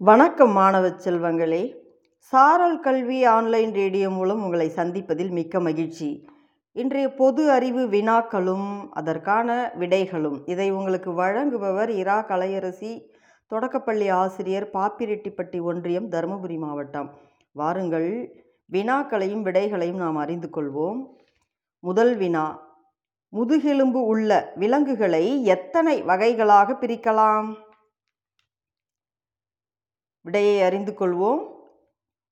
வணக்கம் மாணவ செல்வங்களே. சாரல் கல்வி ஆன்லைன் ரேடியோ மூலம் உங்களை சந்திப்பதில் மிக்க மகிழ்ச்சி. இன்றைய பொது அறிவு வினாக்களும் அதற்கான விடைகளும். இதை உங்களுக்கு வழங்குபவர் இரா கலையரசி தொடக்கப்பள்ளி ஆசிரியர் பாப்பிரெட்டிப்பட்டி ஒன்றியம் தருமபுரி மாவட்டம். வாருங்கள் வினாக்களையும் விடைகளையும் நாம் அறிந்து கொள்வோம். முதல் வினா முதுகெலும்பு உள்ள விலங்குகளை எத்தனை வகைகளாக பிரிக்கலாம்? விடையை அறிந்து கொள்வோம்.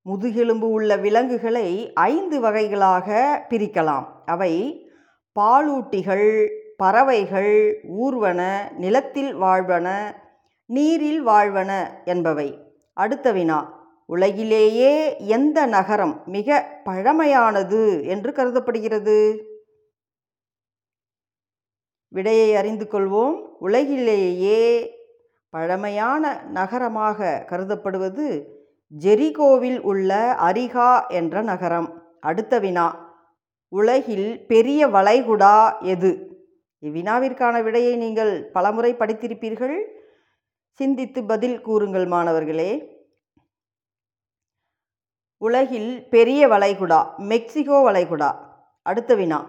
முதுகெலும்பு உள்ள விலங்குகளை ஐந்து வகைகளாக பிரிக்கலாம். அவை பாலூட்டிகள் பறவைகள் ஊர்வன நிலத்தில் வாழ்வன நீரில் வாழ்வன என்பவை. அடுத்த வினா உலகிலேயே எந்த நகரம் மிக பழமையானது என்று கருதப்படுகிறது? விடையை அறிந்து கொள்வோம். உலகிலேயே பழமையான நகரமாக கருதப்படுவது ஜெரிகோவில் உள்ள அரிகா என்ற நகரம். அடுத்த வினா. உலகில் பெரிய வளைகுடா எது? இவ்வினாவிற்கான விடையை நீங்கள் பலமுறை படித்திருப்பீர்கள். சிந்தித்து பதில் கூறுங்கள் மாணவர்களே. உலகில் பெரிய வளைகுடா மெக்சிகோ வளைகுடா. அடுத்த வினா.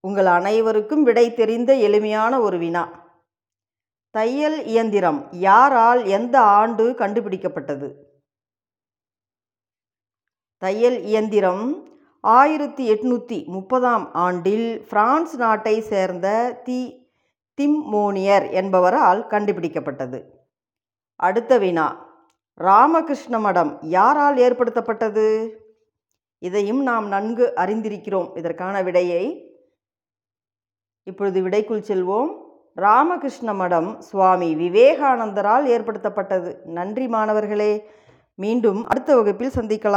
உங்கள் அனைவருக்கும் விடை தெரிந்த எளிமையான ஒரு வினா. தையல் இயந்திரம் யாரால் எந்த ஆண்டு கண்டுபிடிக்கப்பட்டது? தையல் இயந்திரம் ஆயிரத்தி எட்நூற்றி முப்பதாம் ஆண்டில் பிரான்ஸ் நாட்டை சேர்ந்த தி திம்மோனியர் என்பவரால் கண்டுபிடிக்கப்பட்டது. அடுத்த வினா. ராமகிருஷ்ண மடம் யாரால் ஏற்படுத்தப்பட்டது? இதையும் நாம் நன்கு அறிந்திருக்கிறோம். இதற்கான விடையை இப்பொழுது விடைக்குள் செல்வோம். ராமகிருஷ்ண மடம் சுவாமி விவேகானந்தரால் ஏற்படுத்தப்பட்டது. நன்றி மாணவர்களே. மீண்டும் அடுத்த வகுப்பில் சந்திக்கலாம்.